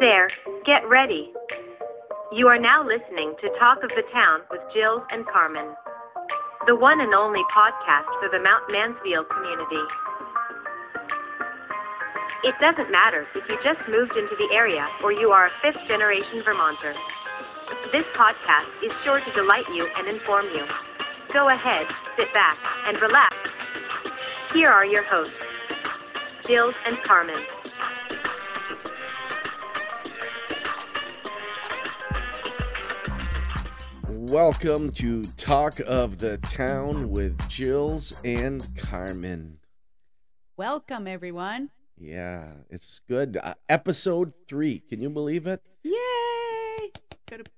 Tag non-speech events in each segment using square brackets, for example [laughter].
there, get ready. You are now listening to Talk of the Town with Gilles and Carmen, the one and only podcast for the Mount Mansfield community. It doesn't matter if you just moved into the area or you are a fifth generation Vermonter. This podcast is sure to delight you and inform you. Go ahead, sit back, and relax. Here are your hosts, Gilles and Carmen. Welcome to Talk of the Town with Gilles and Carmen. Welcome, everyone. Yeah, it's good. Uh, episode three. Can you believe it? Yay! Gotta-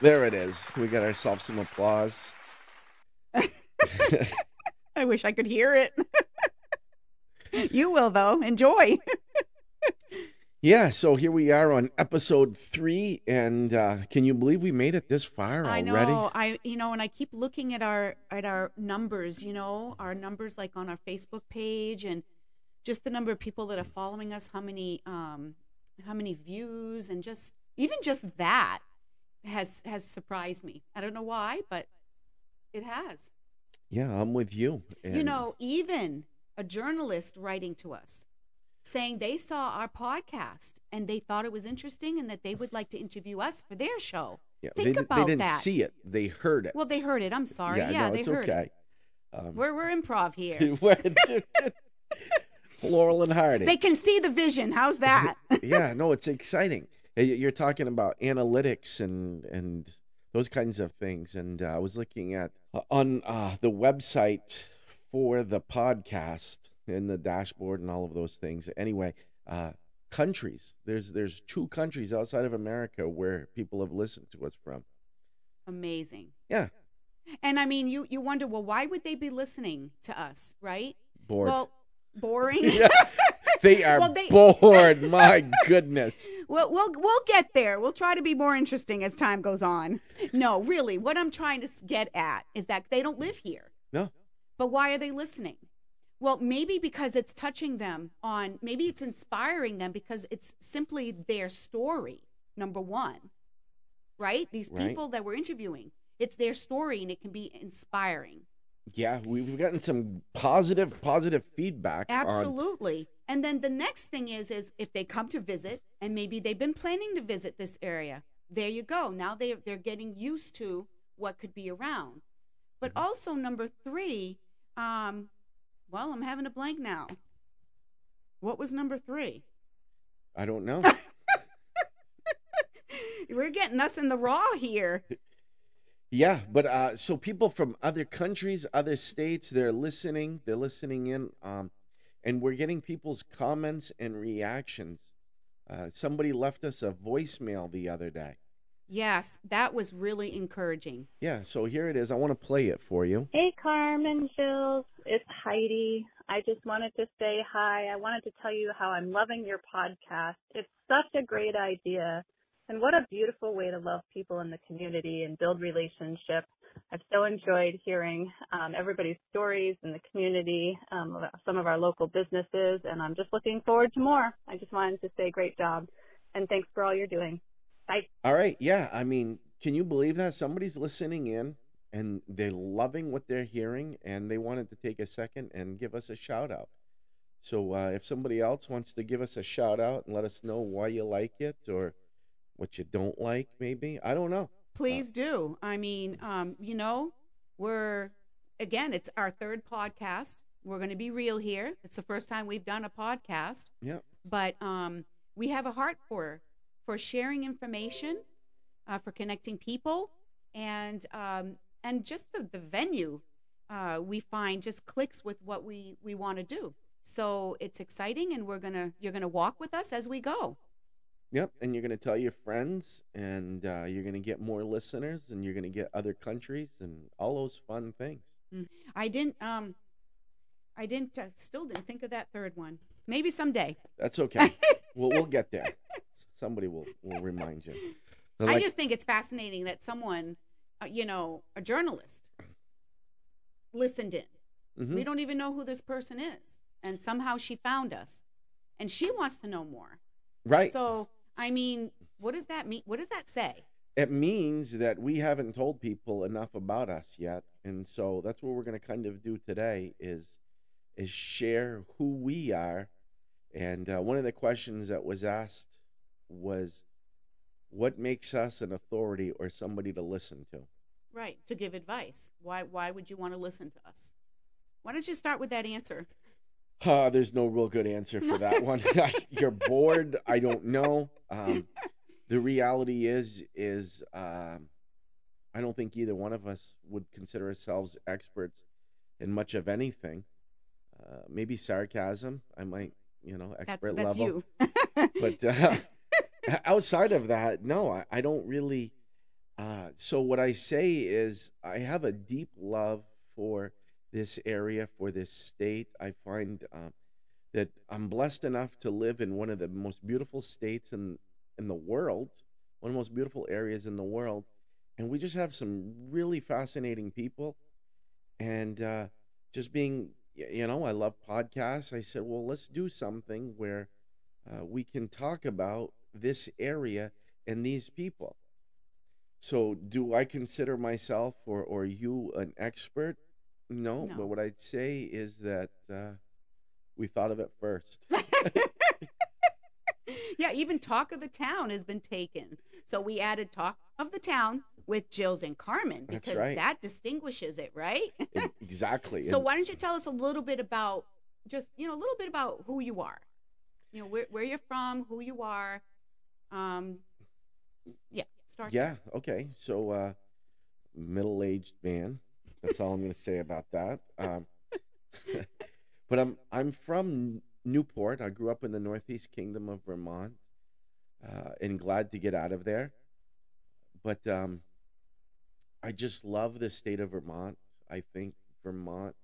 There it is. We got ourselves some applause. [laughs] I wish I could hear it. [laughs] you will, though. Enjoy. [laughs] Yeah, so here we are on episode three, and uh, can you believe we made it this far I already? know. I you know, and I keep looking at our at our numbers. You know, our numbers like on our Facebook page, and just the number of people that are following us. How many um how many views, and just even just that has has surprised me. I don't know why, but it has. Yeah, I'm with you. you know, even a journalist writing to us saying they saw our podcast and they thought it was interesting and that they would like to interview us for their show. yeah, think they, about they didn't that. see it; they heard it. Well, they heard it. I'm sorry. Yeah, no, they it's heard okay. it. Um, We're, we're improv here. [laughs] [laughs] Laurel and Hardy. they can see the vision. How's [laughs] that? yeah, no, it's exciting. You're talking about analytics and and those kinds of things. And uh, I was looking at uh, on uh, the website for the podcast and the dashboard and all of those things. Anyway, uh, countries. There's there's two countries outside of America where people have listened to us from. Amazing. Yeah, And I mean, you, you wonder, well, why would they be listening to us, right? bored. Well, boring. [laughs] yeah, they [laughs] are Well, they- bored. [laughs] My goodness. We'll, we'll we'll get there. We'll try to be more interesting as time goes on. No, really, what I'm trying to get at is that they don't live here. No, But why are they listening? Well, maybe because it's touching them on, maybe it's inspiring them because it's simply their story, number one, right? These Right. people that we're interviewing, it's their story and it can be inspiring. yeah, we've gotten some positive positive feedback. on- Absolutely. And then the next thing is is if they come to visit and maybe they've been planning to visit this area. There you go. Now they they're getting used to what could be around. But Mm-hmm. also number 3, um well, I'm having a blank now. What was number 3? I don't know. [laughs] We're getting us in the raw here. Yeah, but uh, so people from other countries, other states, they're listening. They're listening in, um, and we're getting people's comments and reactions. Uh, somebody left us a voicemail the other day. Yes, that was really encouraging. Yeah, so here it is. I want to play it for you. Hey, Carmen, Jills. It's Heidi. I just wanted to say hi. I wanted to tell you how I'm loving your podcast. It's such a great idea. And what a beautiful way to love people in the community and build relationships. I've so enjoyed hearing um, everybody's stories in the community, um, about some of our local businesses, and I'm just looking forward to more. I just wanted to say great job. And thanks for all you're doing. Bye. All right, yeah. I mean, can you believe that somebody's listening in and they're loving what they're hearing, and they wanted to take a second and give us a shout out. So uh, if somebody else wants to give us a shout out and let us know why you like it or what you don't like, maybe I don't know. Please do. I mean, um, you know, we're again, it's our third podcast. We're going to be real here. It's the first time we've done a podcast, Yeah, but um, we have a heart for for sharing information, uh, for connecting people, and um, and just the the venue uh, we find just clicks with what we we want to do. So it's exciting, and we're gonna you're gonna walk with us as we go. yep. And you're gonna tell your friends, and uh, you're gonna get more listeners, and you're gonna get other countries, and all those fun things. I didn't um I didn't uh, still didn't think of that third one. Maybe someday. That's okay. we'll we'll get there. [laughs] Somebody will will remind you. I just think it's fascinating that someone uh, you know, a journalist listened in. Mhm. We don't even know who this person is and somehow she found us and she wants to know more. Right. So, I mean, what does that mean? What does that say? it means that we haven't told people enough about us yet and so that's what we're going to kind of do today is is share who we are and uh, one of the questions that was asked was what makes us an authority or somebody to listen to Right, to give advice. Why why would you want to listen to us? Why don't you start with that answer? uh, there's no real good answer for that one [laughs] [laughs] you're bored i don't know um, the reality is is um, I don't think either one of us would consider ourselves experts in much of anything. Uh, maybe sarcasm, I might, you know, That's expert that's level. you. But [laughs] uh, outside of that, no, I, I don't really. Uh, so what I say is, I have a deep love for this area, for this state. I find um, that I'm blessed enough to live in one of the most beautiful states in in the world, one of the most beautiful areas in the world, and we just have some really fascinating people. And uh, just being, you know, I love podcasts. I said, well, let's do something where uh, we can talk about this area and these people. So, do I consider myself or, or you an expert? No, No. but what I'd say is that uh, we thought of it first. [laughs] [laughs] yeah, even Talk of the Town has been taken. So we added Talk of the Town with Gilles and Carmen because right. that distinguishes it, right? Exactly. so And- why don't you tell us a little bit about just, you know, a little bit about who you are? You know, where, where you're from, who you are. Um, yeah, start. Yeah. Okay. So, uh, middle-aged man. That's all I'm going to say about that. Um, [laughs] but I'm I'm from Newport. I grew up in the Northeast Kingdom of Vermont, uh, and glad to get out of there. But um, I just love the state of Vermont. I think Vermont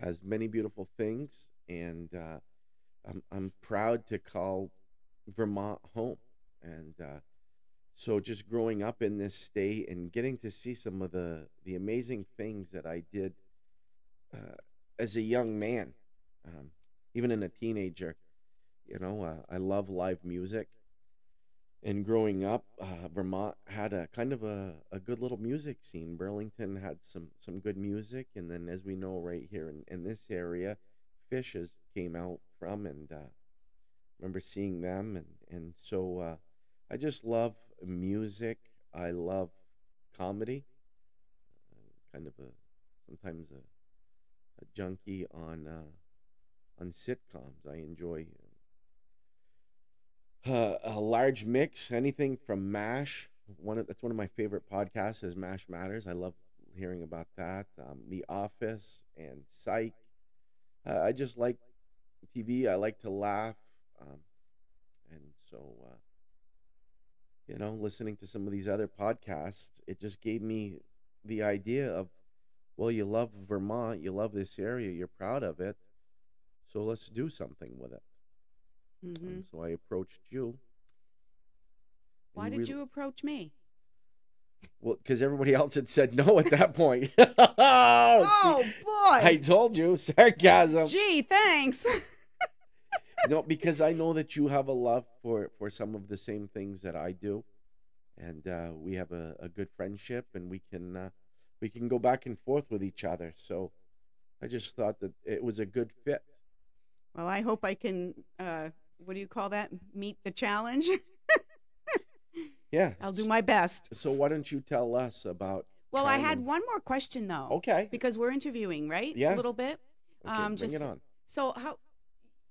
has many beautiful things, and uh, I'm I'm proud to call Vermont home. And uh, so just growing up in this state and getting to see some of the the amazing things that I did uh, as a young man, um, even in a teenager, you know, uh, I love live music. And growing up, uh, Vermont had a kind of a, a good little music scene. Burlington had some, some good music, and then as we know, right here in, in this area, Fishes came out from, and uh, remember seeing them, and and so uh, I just love music. I love comedy. Uh, kind of a sometimes a, a junkie on uh, on sitcoms. I enjoy uh, a large mix. Anything from Mash. One of, that's one of my favorite podcasts. Is Mash Matters. I love hearing about that. Um, the Office and Psych. Uh, I just like TV. I like to laugh, um, and so uh, you know, listening to some of these other podcasts, it just gave me the idea of, well, you love Vermont, you love this area, you're proud of it, so let's do something with it. hmm And so I approached you. Why did we- you approach me? Well, because everybody else had said no at that point. oh, [laughs] Oh, boy. I told you, [laughs] sarcasm. Gee, thanks. [laughs] no, because I know that you have a love for for some of the same things that I do, and uh, we have a, a good friendship, and we can uh, we can go back and forth with each other. So I just thought that it was a good fit. well, I hope I can, uh, what do you call that? Meet the challenge. [laughs] Yeah, I'll do my best. So why don't you tell us about? Well, I had Carmen? one more question though. Okay. Because we're interviewing, right? Yeah. A little bit. Okay, um, bring just it on. so how,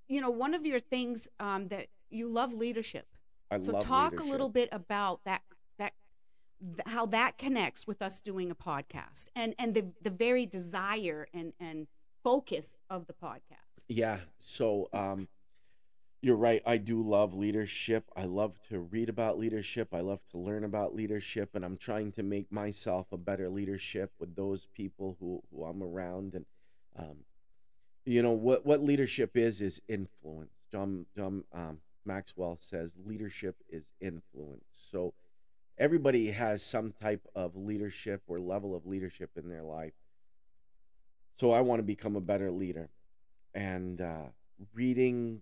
you know, one of your things um, that you love leadership. I so love talk a little bit about that that th- how that connects with us doing a podcast and and the the very desire and and focus of the podcast. Yeah. So um you're right. I do love leadership. I love to read about leadership. I love to learn about leadership and I'm trying to make myself a better leadership with those people who, who I'm around and um you know what what leadership is is influence. John John um Maxwell says leadership is influence. So everybody has some type of leadership or level of leadership in their life. So I want to become a better leader. And uh, reading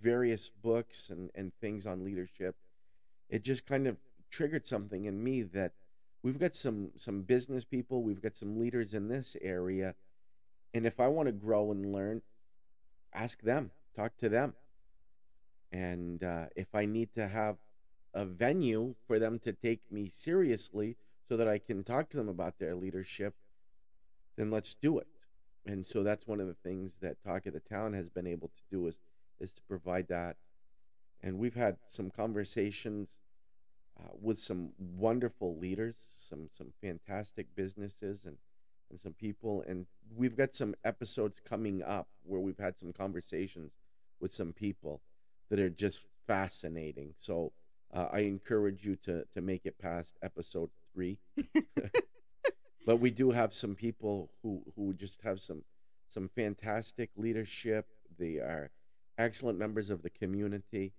various books and, and things on leadership, it just kind of triggered something in me that we've got some some business people, we've got some leaders in this area, and if I want to grow and learn, ask them, talk to them, and uh, if I need to have a venue for them to take me seriously, so that I can talk to them about their leadership, then let's do it. And so that's one of the things that Talk of the Town has been able to do is is to provide that. And we've had some conversations uh, with some wonderful leaders, some some fantastic businesses, and and some people. And we've got some episodes coming up where we've had some conversations with some people that are just fascinating. So uh, I encourage you to to make it past episode three. [laughs] but we do have some people who who just have some some fantastic leadership. They are excellent members of the community.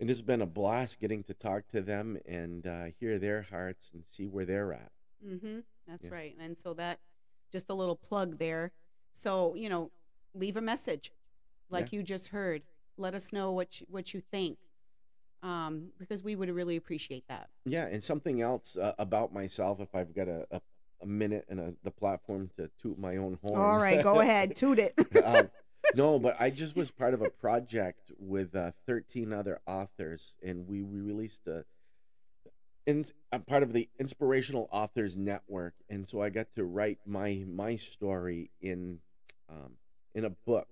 And it's been a blast getting to talk to them and uh, hear their hearts and see where they're at. Mm-hmm. That's Yeah. right. And so that, just a little plug there. So you know, leave a message, like you just heard. Let us know what you, what you think, um, because we would really appreciate that. Yeah, and something else uh, about myself, if I've got a, a, a minute and a, the platform to toot my own horn. All right, go ahead, [laughs] toot it. [laughs] um, no, but I just was part of a project with uh, 13 other authors, and we, we released a, in, a part of the Inspirational Authors Network, and so I got to write my my story in um, in a book,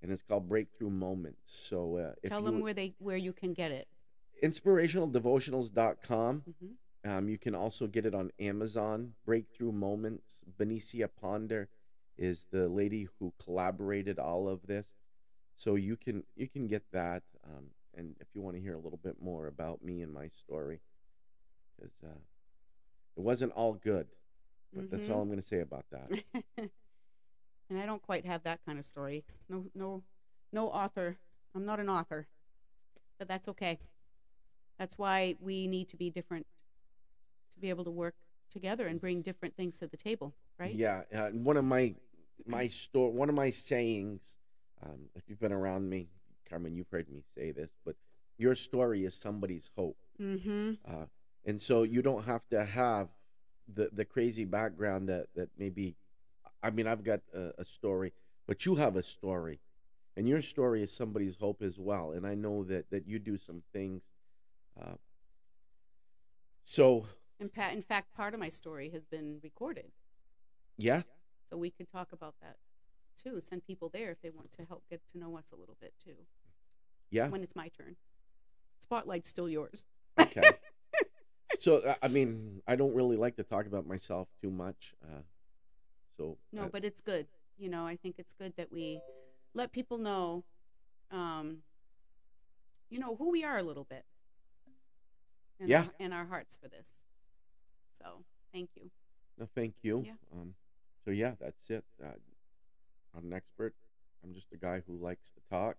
and it's called Breakthrough Moments. So uh, Tell them where they where you can get it. inspirationaldevotionals.com. hmm Um, you can also get it on Amazon. Breakthrough Moments. Benicia Ponder is the lady who collaborated all of this, so you can you can get that. Um, and if you want to hear a little bit more about me and my story, because uh, it wasn't all good, but that's Mhm. all I'm going to say about that. [laughs] and I don't quite have that kind of story. No, no, no author. I'm not an author, but that's okay. That's why we need to be different to be able to work together and bring different things to the table, right? Yeah, uh, one of my my [clears throat] store, one of my sayings. Um, if you've been around me, Carmen, you've heard me say this, but your story is somebody's hope. Mm-hmm. uh, and so you don't have to have the the crazy background that that maybe i mean i've got a, a story but you have a story. And your story is somebody's hope as well. And i know that that you do some things uh, so In, fact, part of my story has been recorded, yeah? So we could talk about that too. Send people there if they want to help get to know us a little bit too. yeah. When it's my turn, spotlight's still yours. okay [laughs] so i mean i don't really like to talk about myself too much uh, so No, but it's good. You know, I think it's good that we let people know, um, you know, who we are a little bit. And Yeah. Our, and our hearts for this. So, thank you. No, thank you. Yeah. Um, so yeah, that's it. Uh, I'm an expert. I'm just a guy who likes to talk,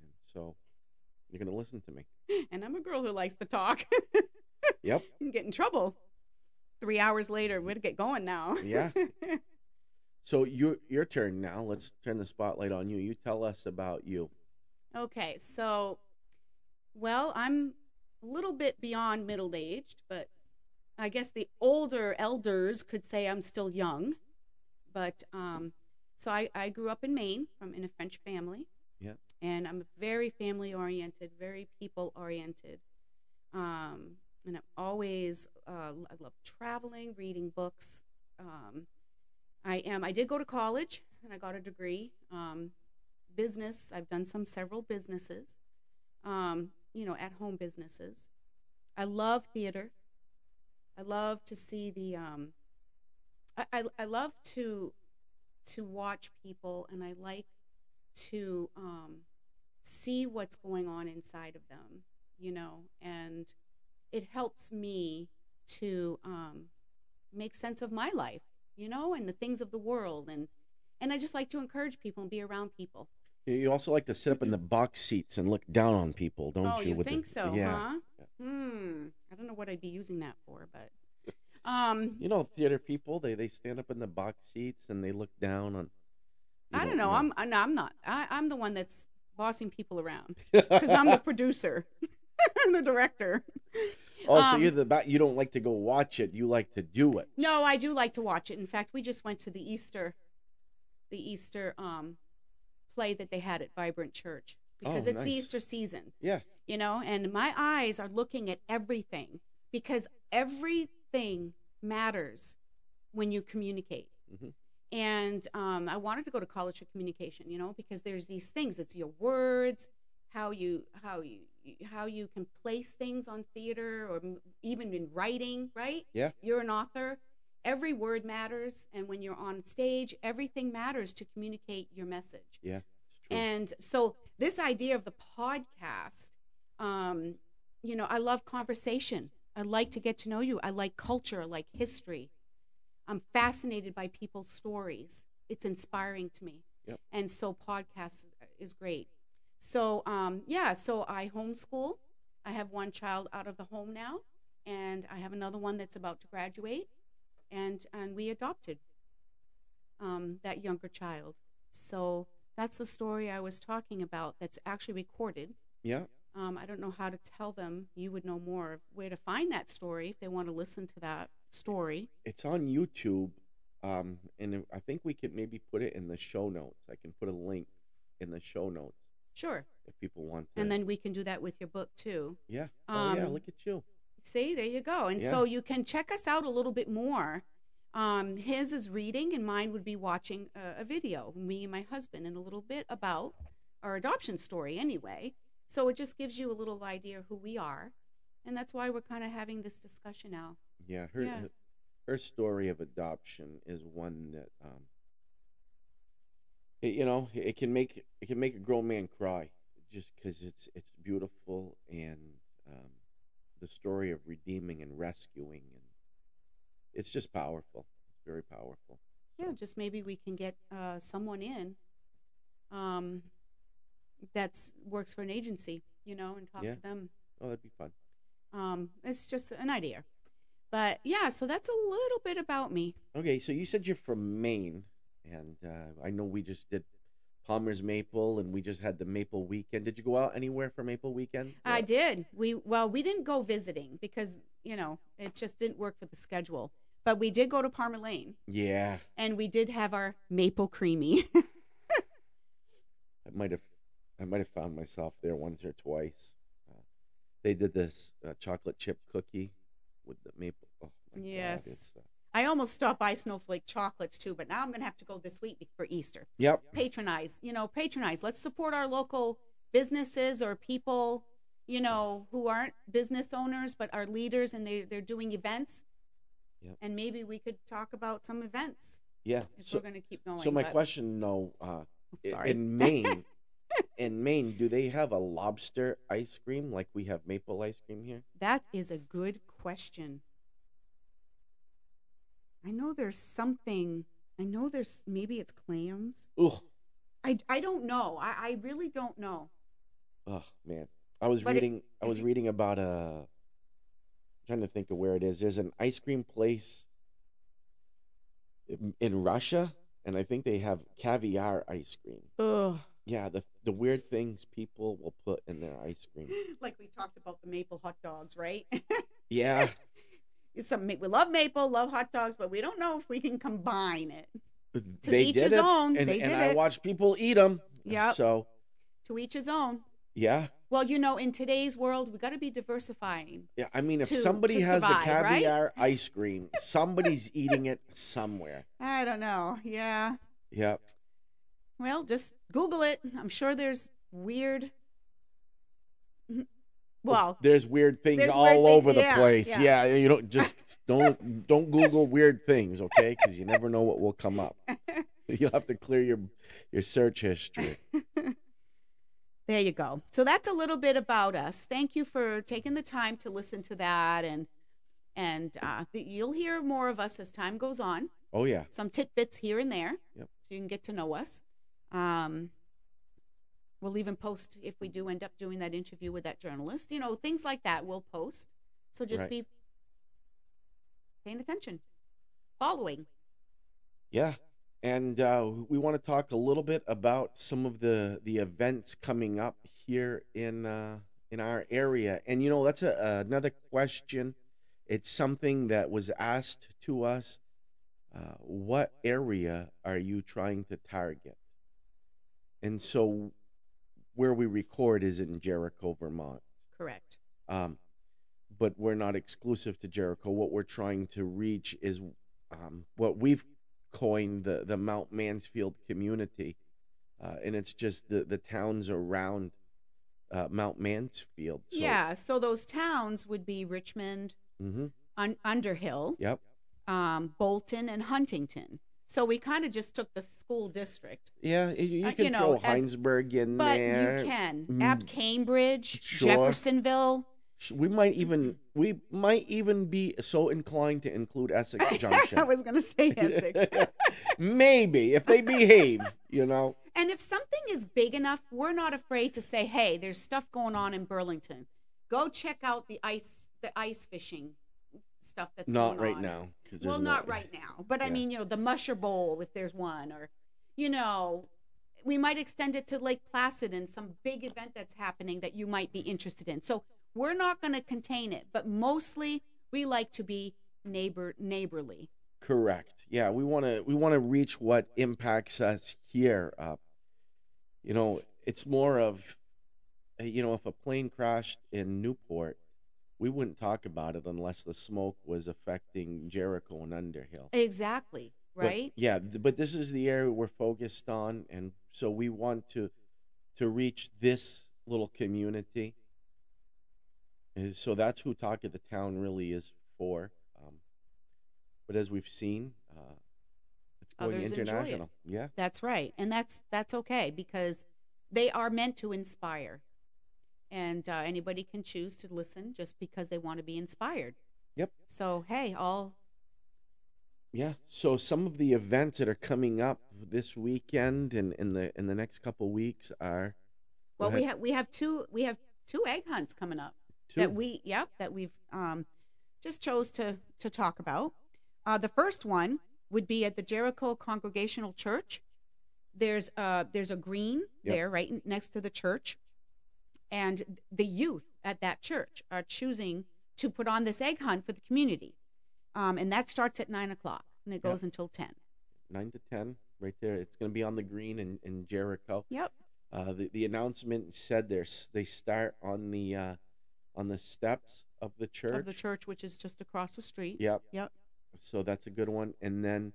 and so you're gonna listen to me. [laughs] And I'm a girl who likes to talk. [laughs] Yep. get in trouble. Three hours later, we'd get going now. Yeah. [laughs] So your your turn now. Let's turn the spotlight on you. You tell us about you. Okay, so, well, I'm a little bit beyond middle aged, but I guess the older elders could say I'm still young. But um, so I, I grew up in Maine from in a French family. Yeah. And I'm very family oriented, very people oriented. Um, and I'm always, uh, I love traveling, reading books. Um, I am, I did go to college and I got a degree. Um, business. I've done some several businesses, um, you know, at home businesses. I love theater. I love to see the. Um, I, I I love to to watch people, and I like to um, see what's going on inside of them. You know, and it helps me to um, make sense of my life. You know, and the things of the world, and and I just like to encourage people and be around people. You- also like to sit up in the box seats and look down on people, don't oh, you? you with the- think so, yeah. huh? Hmm. I don't know what I'd be using that for, but um, You know, theater people they they stand up in the box seats and they look down on. I don't know. know. I'm I'm not. I, I'm the one that's bossing people around [laughs] because I'm the producer, [laughs] the director. Oh, so Um, you're the ba- you don't like to go watch it. You like to do it. No, I do like to watch it. In fact, we just went to the Easter, the Easter um, play that they had at Vibrant Church because Oh, it's the. Easter season. Yeah. you know and my eyes are looking at everything because everything matters when you communicate Mhm. and um, i wanted to go to college for communication you know because there's these things it's your words how you how you how you can place things on theater or even in writing right Yeah. you're an author every word matters and when you're on stage everything matters to communicate your message Yeah. And so this idea of the podcast, um, you know, I love conversation. I like to get to know you. I like culture. I like history. I'm fascinated by people's stories. It's inspiring to me. Yep. And so podcast is great. So um, yeah, so I homeschool. I have one child out of the home now, and I have another one that's about to graduate, and and we adopted um, that younger child. So that's the story I was talking about that's actually recorded. yeah. Um, I don't know how to tell them. You would know more of where to find that story if they want to listen to that story. It's on YouTube. Um, and I think we could maybe put it in the show notes. I can put a link in the show notes Sure. if people want to. And then we can do that with your book too. yeah. oh yeah. um, Look at you. See, there you go. And Yeah. so you can check us out a little bit more. Um, his is reading, and mine would be watching a, a video, me and my husband, and a little bit about our adoption story anyway. So it just gives you a little idea who we are. And that's why we're kind of having this discussion now. Yeah. Her yeah. her- her story of adoption is one that um. It, you know, it can make it can make a grown man cry, just because it's it's beautiful and um, the story of redeeming and rescuing and it's just powerful. It's very powerful. Yeah, just maybe we can get uh, someone in um, that's works for an agency, you know, and talk Yeah. to them. Oh, that'd be fun. Um, it's just an idea. But yeah, so that's a little bit about me. Okay, so you said you're from Maine, and uh, I know we just did Palmer's Maple, and we just had the Maple Weekend. Did you go out anywhere for Maple Weekend? I did. We well, we didn't go visiting because you know it just didn't work for the schedule. But we did go to Palmer Lane, Yeah, and we did have our maple creamy. [laughs] I might have, I might have found myself there once or twice. Uh, they did this uh, chocolate chip cookie with the maple. Oh my Yes. God, it's, uh, I almost stopped by Snowflake Chocolates too, but now I'm gonna have to go this week for Easter. yep. patronize you know patronize let's support our local businesses or people you know who aren't business owners but are leaders and they, they're doing events Yep. and maybe we could talk about some events Yeah. if So, we're going to keep going so my but- question, though, uh, sorry in Maine, [laughs] in Maine, do they have a lobster ice cream like we have maple ice cream here? that is a good question i know there's something i know there's maybe it's clams Ugh. i, I don't know I, I really don't know Oh man, I was But it- reading. I was reading about a. trying to think of where it is. There's an ice cream place in, in Russia, and I think they have caviar ice cream. Ugh. Yeah, the the weird things people will put in their ice cream. [laughs] like we talked about the maple hot dogs right [laughs] Yeah, some we love maple, love hot dogs, but we don't know if we can combine it. To they each did his it, own. and, They and did I it. watched people eat them. Yeah. So To each his own. yeah, Well, you know, in today's world, we got to be diversifying. yeah. I mean, if To- somebody to has survive, a right? caviar [laughs] ice cream, somebody's eating it somewhere. I don't know. Yeah. Yep. Well, just Google it. I'm sure there's weird. Well, there's weird things there's all weird things- over the yeah, place. yeah. Yeah. you don't just [laughs] don't don't Google weird things, okay? Because you never know what will come up. [laughs] You'll have to clear your your search history. [laughs] there you go. So that's a little bit about us. Thank you for taking the time to listen to that, and and uh, you'll hear more of us as time goes on. Oh yeah, some tidbits here and there Yep. so you can get to know us um, we'll even post if we do end up doing that interview with that journalist you know things like that we'll post so just Right. be paying attention following yeah. and uh, we want to talk a little bit about some of the the events coming up here in uh, in our area. And you know, that's a, another question. It's something that was asked to us. Uh, what area are you trying to target? And so, where we record is in Jericho, Vermont. Correct. Um, but we're not exclusive to Jericho. What we're trying to reach is um, what we've coined the, the Mount Mansfield community. Uh, and it's just the, the towns around uh, Mount Mansfield. So, yeah. So those towns would be Richmond, hmm Un- Underhill, Yep. um, Bolton, and Huntington. So we kind of just took the school district, Yeah, y- you Uh, can you know, throw as- Hinesburg in but there. you can Mm, App Cambridge, Sure. Jeffersonville. We might even we might even be so inclined to include Essex [laughs] Junction. I was going to say Essex. [laughs] Maybe if they behave, you know. And if something is big enough, we're not afraid to say, "Hey, there's stuff going on in Burlington. Go check out the ice the ice fishing stuff that's Not right on." now. Well, not no- right now, but I mean, you know, the Musher Bowl if there's one, or you know, we might extend it to Lake Placid and some big event that's happening that you might be interested in. So we're not going to contain it, but mostly we like to be neighbor neighborly. Correct. Yeah, we want to we want to reach what impacts us here. Uh, you know, it's more of, you know, if a plane crashed in Newport, we wouldn't talk about it unless the smoke was affecting Jericho and Underhill. Exactly, But, right? yeah, but this is the area we're focused on, and so we want to to reach this little community. And so that's who Talk of the Town really is for. Um, but as we've seen, uh, it's going Others enjoy it. international. Yeah, That's right, and that's that's okay because they are meant to inspire, and uh, anybody can choose to listen just because they want to be inspired. Yep. So hey, all yeah. So some of the events that are coming up this weekend and in the in the next couple weeks are well, we have we have two we have two egg hunts coming up two. that we yep that we've um, just chose to to talk about. Uh, the first one would be at the Jericho Congregational Church. There's uh there's a green Yep. there right next to the church, and the youth at that church are choosing to put on this egg hunt for the community, um, and that starts at nine o'clock and it Yep. goes until ten. nine to ten, right there. It's going to be on the green in, in Jericho. Yep. Uh, the the announcement said there's they start on the uh, on the steps of the church. Of the church, which is just across the street. Yep. Yep. So that's a good one. And then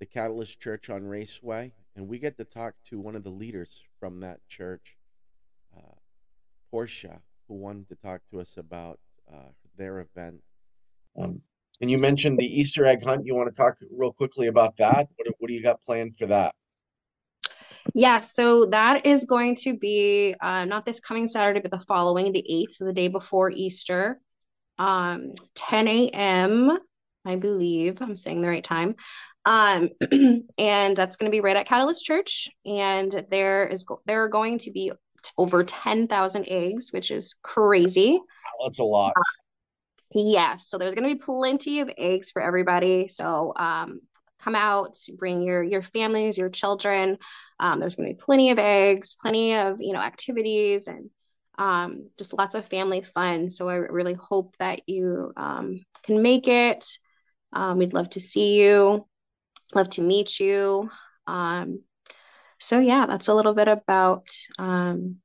the Catalyst Church on Raceway, and we get to talk to one of the leaders from that church, Portia, who wanted to talk to us about uh, their event. Um, and you mentioned the Easter egg hunt. You want to talk real quickly about that? What, what do you got planned for that? Yeah, so that is going to be uh, not this coming Saturday, but the following, the 8th, so the day before Easter, um, 10 a.m., I believe I'm saying the right time. Um, [clears throat] and that's going to be right at Catalyst Church. And there is go- there are going to be t- over 10,000 eggs, which is crazy. That's a lot. Yes, so there's going to be plenty of eggs for everybody. So um, come out, bring your your families, your children. Um, there's going to be plenty of eggs, plenty of you know activities, and um, just lots of family fun. So I really hope that you um, can make it. Um, we'd love to see you, love to meet you. Um, so yeah, that's a little bit about um,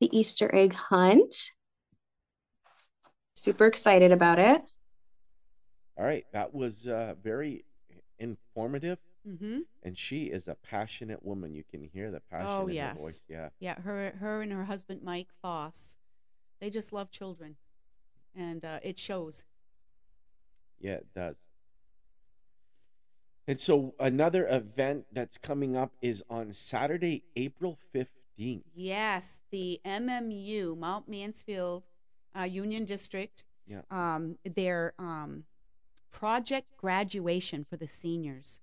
the Easter egg hunt. Super excited about it. All right, that was uh, very informative, Mm-hmm. and she is a passionate woman. You can hear the passion Oh, in her yes. voice. Yeah, Yeah, her her and her husband Mike Foss, they just love children, and uh, it shows. yeah, it does. And so another event that's coming up is on Saturday, April fifteenth. Yes, the MMU Mount Mansfield uh, Union District. Yeah. Um, their um, project graduation for the seniors.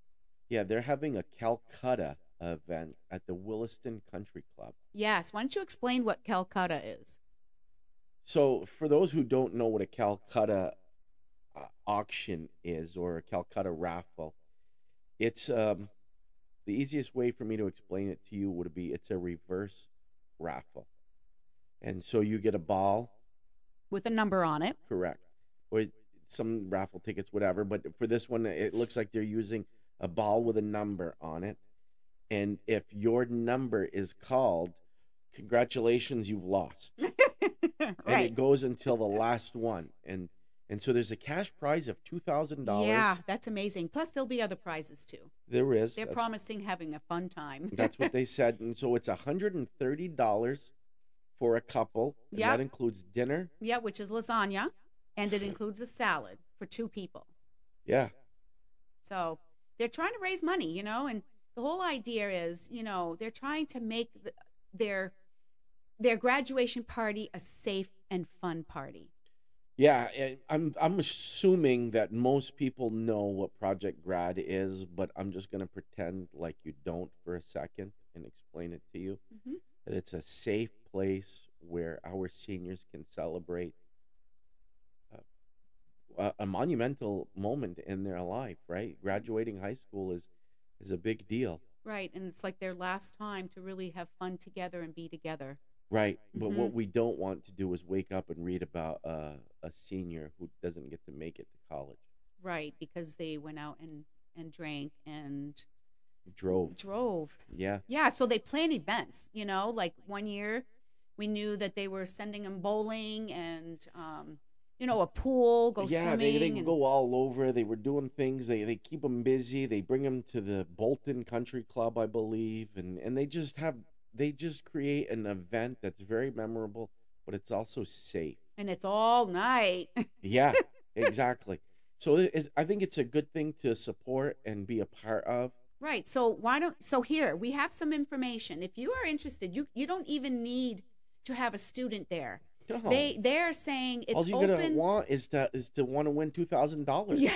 Yeah, they're having a Calcutta event at the Williston Country Club. Yes. Why don't you explain what Calcutta is? So, for those who don't know what a Calcutta uh, auction is or a Calcutta raffle, it's um, the easiest way for me to explain it to you would be it's a reverse raffle. And so you get a ball, With a number on it. correct, or some raffle tickets, whatever. But for this one, it looks like they're using a ball with a number on it. And if your number is called, congratulations, you've lost. [laughs] right. And it goes until the last one. And and so there's a cash prize of two thousand dollars. Yeah, that's amazing. Plus, there'll be other prizes too. There is. They're That's- promising having a fun time. [laughs] That's what they said. And so it's $130 for a couple. And Yep. that includes dinner. yeah, which is lasagna, and it includes a salad for two people. Yeah. So they're trying to raise money, you know, and the whole idea is, you know, they're trying to make the, their their graduation party a safe and fun party. Yeah, I'm I'm assuming that most people know what Project Grad is, but I'm just going to pretend like you don't for a second and explain it to you. Mhm. That it's a safe place where our seniors can celebrate a, a, a monumental moment in their life, right? Graduating high school is is a big deal. Right, and it's like their last time to really have fun together and be together. Right, but what Mhm. we don't want to do is wake up and read about uh, a senior who doesn't get to make it to college. Right, because they went out and and drank and Drove. drove. Yeah, Yeah, so they plan events, you know, like one year we knew that they were sending them bowling and um you know, a pool, go yeah. swimming They they and go all over. They were doing things. They they keep them busy. They bring them to the Bolton Country Club, I believe, and and they just have they just create an event that's very memorable, but it's also safe. and it's all night. [laughs] Yeah, exactly. So I think it's a good thing to support and be a part of. Right. So why don't so here we have some information. If you are interested, you you don't even need to have a student there. No. They they're saying it's all you're gonna want is to is to want to win two thousand dollars. [laughs] yeah.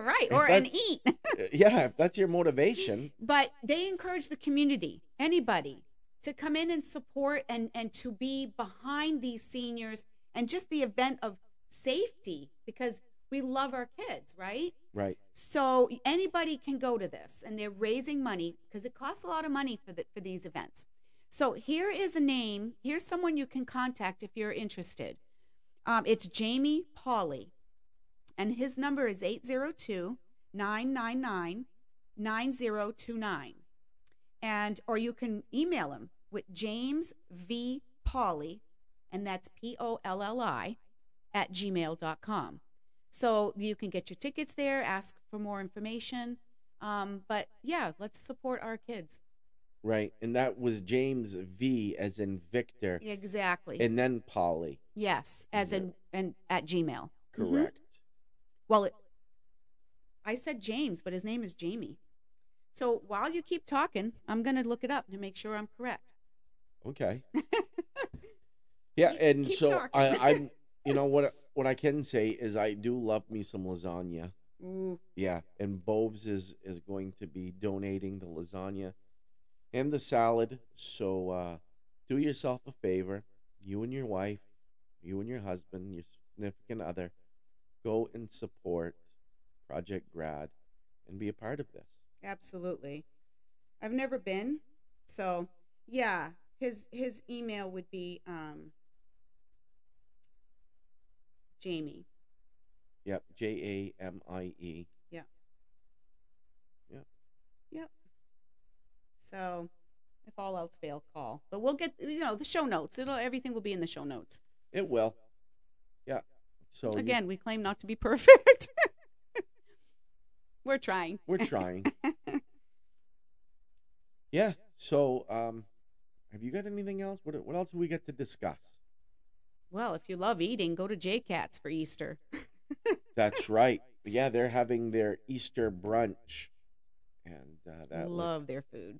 [laughs] right. If Or and eat. [laughs] yeah. If that's your motivation, but they encourage the community, anybody, to come in and support and and to be behind these seniors and just the event of safety because we love our kids, right? right? So anybody can go to this, and they're raising money because it costs a lot of money for the, for these events. So here is a name. Here's someone you can contact if you're interested. Um, it's Jamie Polli, and his number is 802 999 9029. And, or you can email him with James V. Polli, and that's P O L L I, at gmail.com. So you can get your tickets there, ask for more information. Um, but yeah, let's support our kids. Right. And that was James V as in Victor, Exactly. and then Polli. yes, as in and at Gmail. Correct. Well, it, I said James, but his name is Jamie. So while you keep talking, I'm going to look it up to make sure I'm correct. Okay. [laughs] Yeah, and keep so. I, I'm, [laughs] you know what? What I can say is I do love me some lasagna. Ooh, Yeah, and Bove's is is going to be donating the lasagna and the salad. So uh, do yourself a favor, you and your wife, you and your husband, your significant other, go and support Project Grad and be a part of this. absolutely. I've never been, so yeah. His his email would be um, Jamie. Yep, J A M I E. Yep. Yep. Yep. So if all else fail, call. But we'll get you know the show notes. It'll everything will be in the show notes. It will. Yeah. So you- Again, we claim not to be [laughs] perfect. We're trying. we're trying. [laughs] yeah. So um, have you got anything else? What what else do we get to discuss? Well, if you love eating, go to J Cats for Easter. [laughs] That's right. Yeah, they're having their Easter brunch, and uh, I that love their food.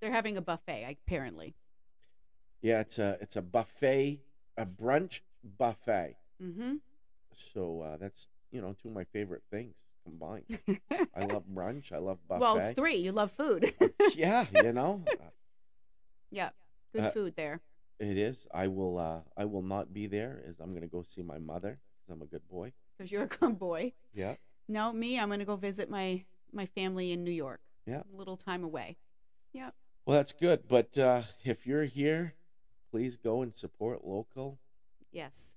They're having a buffet, apparently. yeah, it's a it's a buffet, a brunch buffet. Mm-hmm. So uh, that's you know two of my favorite things combined. [laughs] I love brunch. I love buffet. well, it's three. You love food. yeah, you know uh, [laughs] yeah, good Uh, food there. it is. I will. Uh, I will not be there, as I'm going to go see my mother. 'cause I'm a good boy. Because you're a good boy. Yeah. No, me, I'm going to go visit my my family in New York. Yeah. A little time away. Yep. Well, that's good. But uh, if you're here, please go and support local. Yes.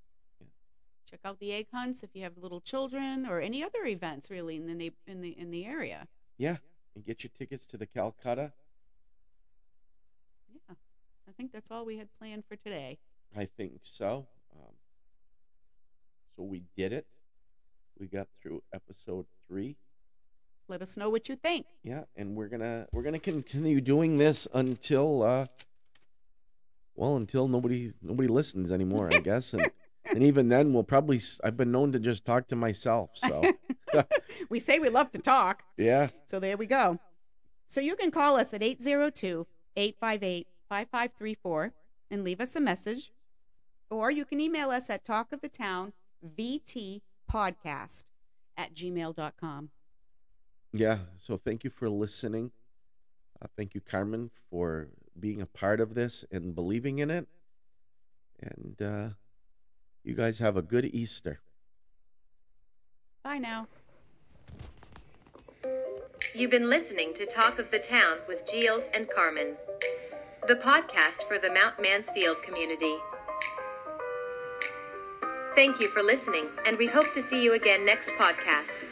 Check out the egg hunts if you have little children or any other events really in the neigh- in the in the area. Yeah, and get your tickets to the Calcutta. Yeah. I think that's all we had planned for today. I think so. Um, so we did it. We got through episode three. Let us know what you think. Yeah, and we're gonna we're gonna continue doing this until uh, well, until nobody nobody listens anymore, I [laughs] guess, and and even then we'll probably I've been known to just talk to myself. So [laughs] we say we love to talk. yeah, So there we go. So you can call us at 802 858 5534 and leave us a message. Or you can email us at talkofthetown VT podcast at gmail.com. yeah. So thank you for listening. Uh, thank you, Carmen, for being a part of this and believing in it. And uh, you guys have a good Easter. Bye now. You've been listening to Talk of the Town with Gilles and Carmen, the podcast for the Mount Mansfield community. Thank you for listening, and we hope to see you again next podcast.